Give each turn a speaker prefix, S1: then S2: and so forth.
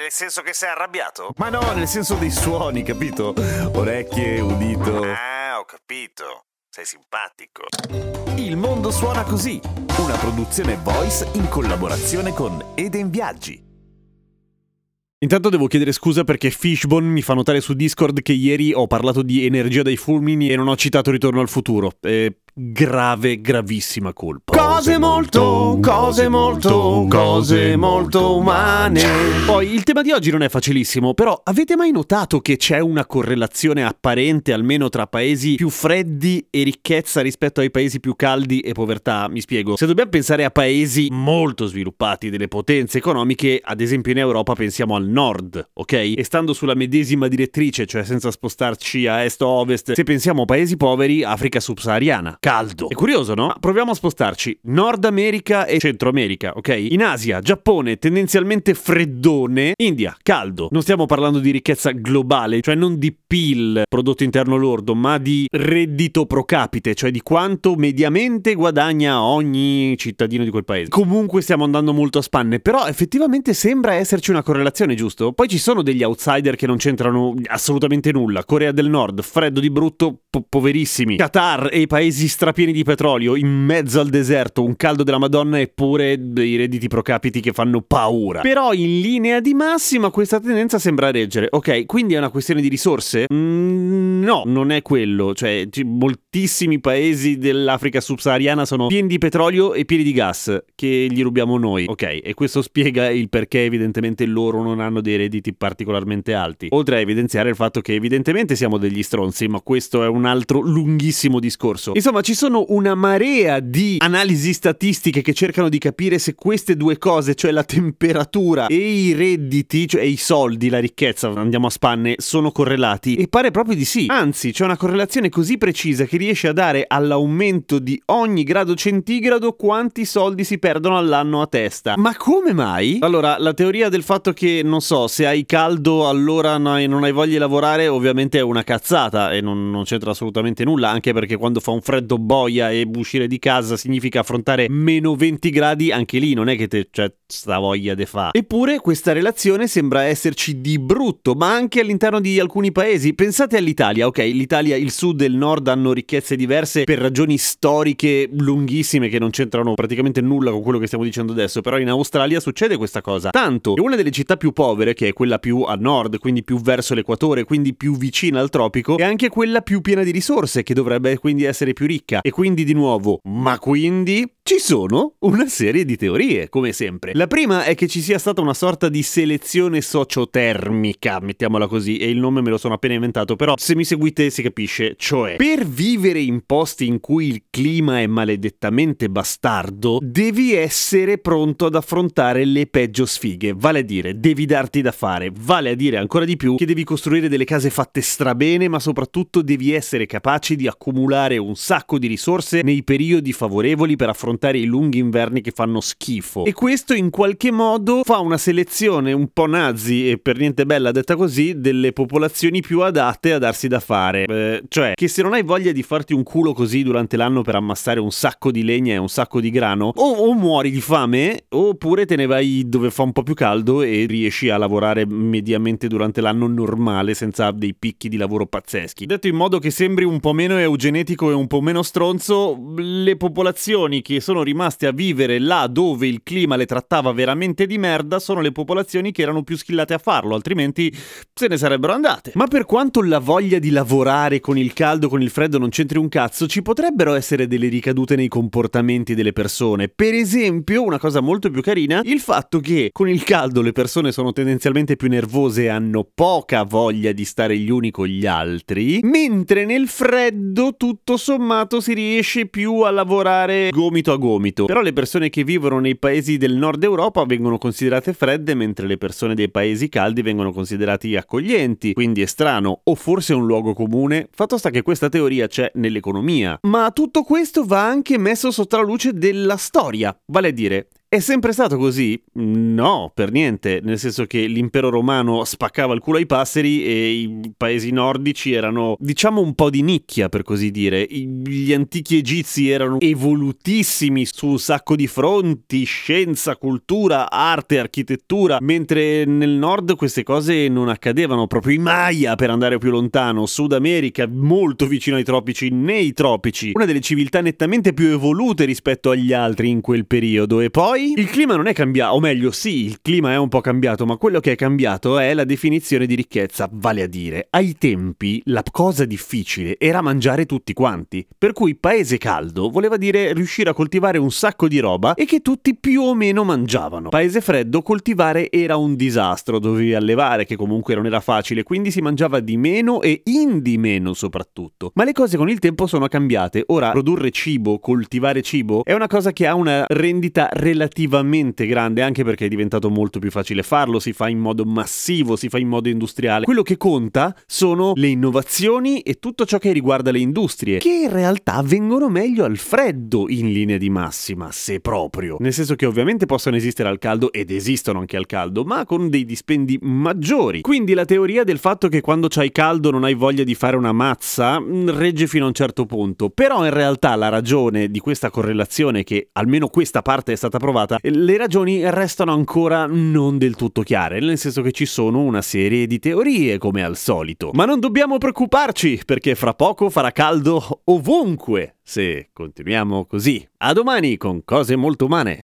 S1: Nel senso che sei arrabbiato? Ma no, nel senso dei suoni, capito? Orecchie, udito. Ah, ho capito. Sei simpatico. Il mondo suona così, una produzione voice in collaborazione con Eden Viaggi.
S2: Intanto devo chiedere scusa perché Fishbone mi fa notare su Discord che ieri ho parlato di energia dai fulmini e non ho citato Ritorno al futuro. E grave, gravissima colpa.
S3: Cose molto, cose molto, cose molto umane.
S2: Poi il tema di oggi non è facilissimo, però avete mai notato che c'è una correlazione apparente almeno tra paesi più freddi e ricchezza rispetto ai paesi più caldi e povertà? Mi spiego. Se dobbiamo pensare a paesi molto sviluppati, delle potenze economiche, ad esempio in Europa pensiamo al nord, ok? E stando sulla medesima direttrice, cioè senza spostarci a est o ovest, se pensiamo a paesi poveri, Africa subsahariana caldo. È curioso, no? Ma proviamo a spostarci. Nord America e Centro America, ok? In Asia, Giappone, tendenzialmente freddone. India, caldo. Non stiamo parlando di ricchezza globale, cioè non di PIL, prodotto interno lordo, ma di reddito pro capite, cioè di quanto mediamente guadagna ogni cittadino di quel paese. Comunque stiamo andando molto a spanne, però effettivamente sembra esserci una correlazione, giusto? Poi ci sono degli outsider che non c'entrano assolutamente nulla. Corea del Nord, freddo di brutto, po- poverissimi. Qatar e i paesi strapieni di petrolio in mezzo al deserto, un caldo della Madonna eppure dei redditi pro capiti che fanno paura. Però in linea di massima questa tendenza sembra reggere. Ok, quindi è una questione di risorse? Mm, no, non è quello. Cioè, moltissimi paesi dell'Africa subsahariana sono pieni di petrolio e pieni di gas che gli rubiamo noi. Ok, e questo spiega il perché evidentemente loro non hanno dei redditi particolarmente alti. Oltre a evidenziare il fatto che evidentemente siamo degli stronzi, ma questo è un altro lunghissimo discorso. Insomma, ci sono una marea di analisi statistiche che cercano di capire se queste due cose, cioè la temperatura e i redditi, cioè i soldi, la ricchezza, andiamo a spanne, sono correlati. E pare proprio di sì. Anzi, c'è una correlazione così precisa che riesce a dare all'aumento di ogni grado centigrado quanti soldi si perdono all'anno a testa. Ma come mai? Allora, la teoria del fatto che, non so, se hai caldo allora non hai, non hai voglia di lavorare, ovviamente è una cazzata e non, non c'entra assolutamente nulla, anche perché quando fa un freddo boia e uscire di casa significa affrontare meno 20 gradi, anche lì non è che te c'è sta voglia de fa. Eppure questa relazione sembra esserci di brutto, ma anche all'interno di alcuni paesi. Pensate all'Italia, ok? L'Italia, il sud e il nord hanno ricchezze diverse per ragioni storiche lunghissime che non c'entrano praticamente nulla con quello che stiamo dicendo adesso, però in Australia succede questa cosa. Tanto che una delle città più povere, che è quella più a nord, quindi più verso l'equatore, quindi più vicina al tropico, è anche quella più piena di risorse, che dovrebbe quindi essere più ricca. E quindi di nuovo, ma quindi ci sono una serie di teorie, come sempre. La prima è che ci sia stata una sorta di selezione sociotermica, mettiamola così, e il nome me lo sono appena inventato, però se mi seguite si capisce, cioè per vivere in posti in cui il clima è maledettamente bastardo, devi essere pronto ad affrontare le peggio sfighe, vale a dire, devi darti da fare, vale a dire ancora di più che devi costruire delle case fatte strabene, ma soprattutto devi essere capaci di accumulare un sacco di risorse nei periodi favorevoli per affrontare i lunghi inverni che fanno schifo. E questo in qualche modo fa una selezione un po' nazi e per niente bella detta così delle popolazioni più adatte a darsi da fare. Eh, cioè, che se non hai voglia di farti un culo così durante l'anno per ammassare un sacco di legna e un sacco di grano, o, o muori di fame, oppure te ne vai dove fa un po' più caldo e riesci a lavorare mediamente durante l'anno normale senza dei picchi di lavoro pazzeschi. Detto in modo che sembri un po' meno eugenetico e un po' meno stronzo, le popolazioni che sono rimaste a vivere là dove il clima le trattava veramente di merda sono le popolazioni che erano più schillate a farlo, altrimenti se ne sarebbero andate. Ma per quanto la voglia di lavorare con il caldo, con il freddo non c'entri un cazzo, ci potrebbero essere delle ricadute nei comportamenti delle persone. Per esempio, una cosa molto più carina, il fatto che con il caldo le persone sono tendenzialmente più nervose e hanno poca voglia di stare gli uni con gli altri, mentre nel freddo tutto sommato si riesce più a lavorare gomito a gomito. Però le persone che vivono nei paesi del nord Europa vengono considerate fredde, mentre le persone dei paesi caldi vengono considerati accoglienti. Quindi è strano, o forse è un luogo comune. Fatto sta che questa teoria c'è nell'economia. Ma tutto questo va anche messo sotto la luce della storia. Vale a dire, è sempre stato così? No, per niente, nel senso che l'impero romano spaccava il culo ai passeri e i paesi nordici erano, diciamo, un po' di nicchia, per così dire. Gli antichi egizi erano evolutissimi su un sacco di fronti, scienza, cultura, arte, architettura, mentre nel nord queste cose non accadevano. Proprio i Maya, per andare più lontano, Sud America, molto vicino ai tropici, nei tropici, una delle civiltà nettamente più evolute rispetto agli altri in quel periodo. E poi poi il clima non è cambiato, o meglio sì, il clima è un po' cambiato, ma quello che è cambiato è la definizione di ricchezza, vale a dire, ai tempi la cosa difficile era mangiare tutti quanti, per cui paese caldo voleva dire riuscire a coltivare un sacco di roba e che tutti più o meno mangiavano. Paese freddo coltivare era un disastro, dovevi allevare che comunque non era facile, quindi si mangiava di meno e in di meno soprattutto. Ma le cose con il tempo sono cambiate, ora produrre cibo, coltivare cibo è una cosa che ha una rendita relativa relativamente grande anche perché è diventato molto più facile farlo, si fa in modo massivo, si fa in modo industriale. Quello che conta sono le innovazioni e tutto ciò che riguarda le industrie, che in realtà vengono meglio al freddo in linea di massima, se proprio. Nel senso che ovviamente possono esistere al caldo ed esistono anche al caldo, ma con dei dispendi maggiori. Quindi la teoria del fatto che quando c'hai caldo non hai voglia di fare una mazza mm, regge fino a un certo punto, però in realtà la ragione di questa correlazione che almeno questa parte è stata provata trovata, le ragioni restano ancora non del tutto chiare, nel senso che ci sono una serie di teorie come al solito. Ma non dobbiamo preoccuparci perché fra poco farà caldo ovunque se continuiamo così. A domani con cose molto umane.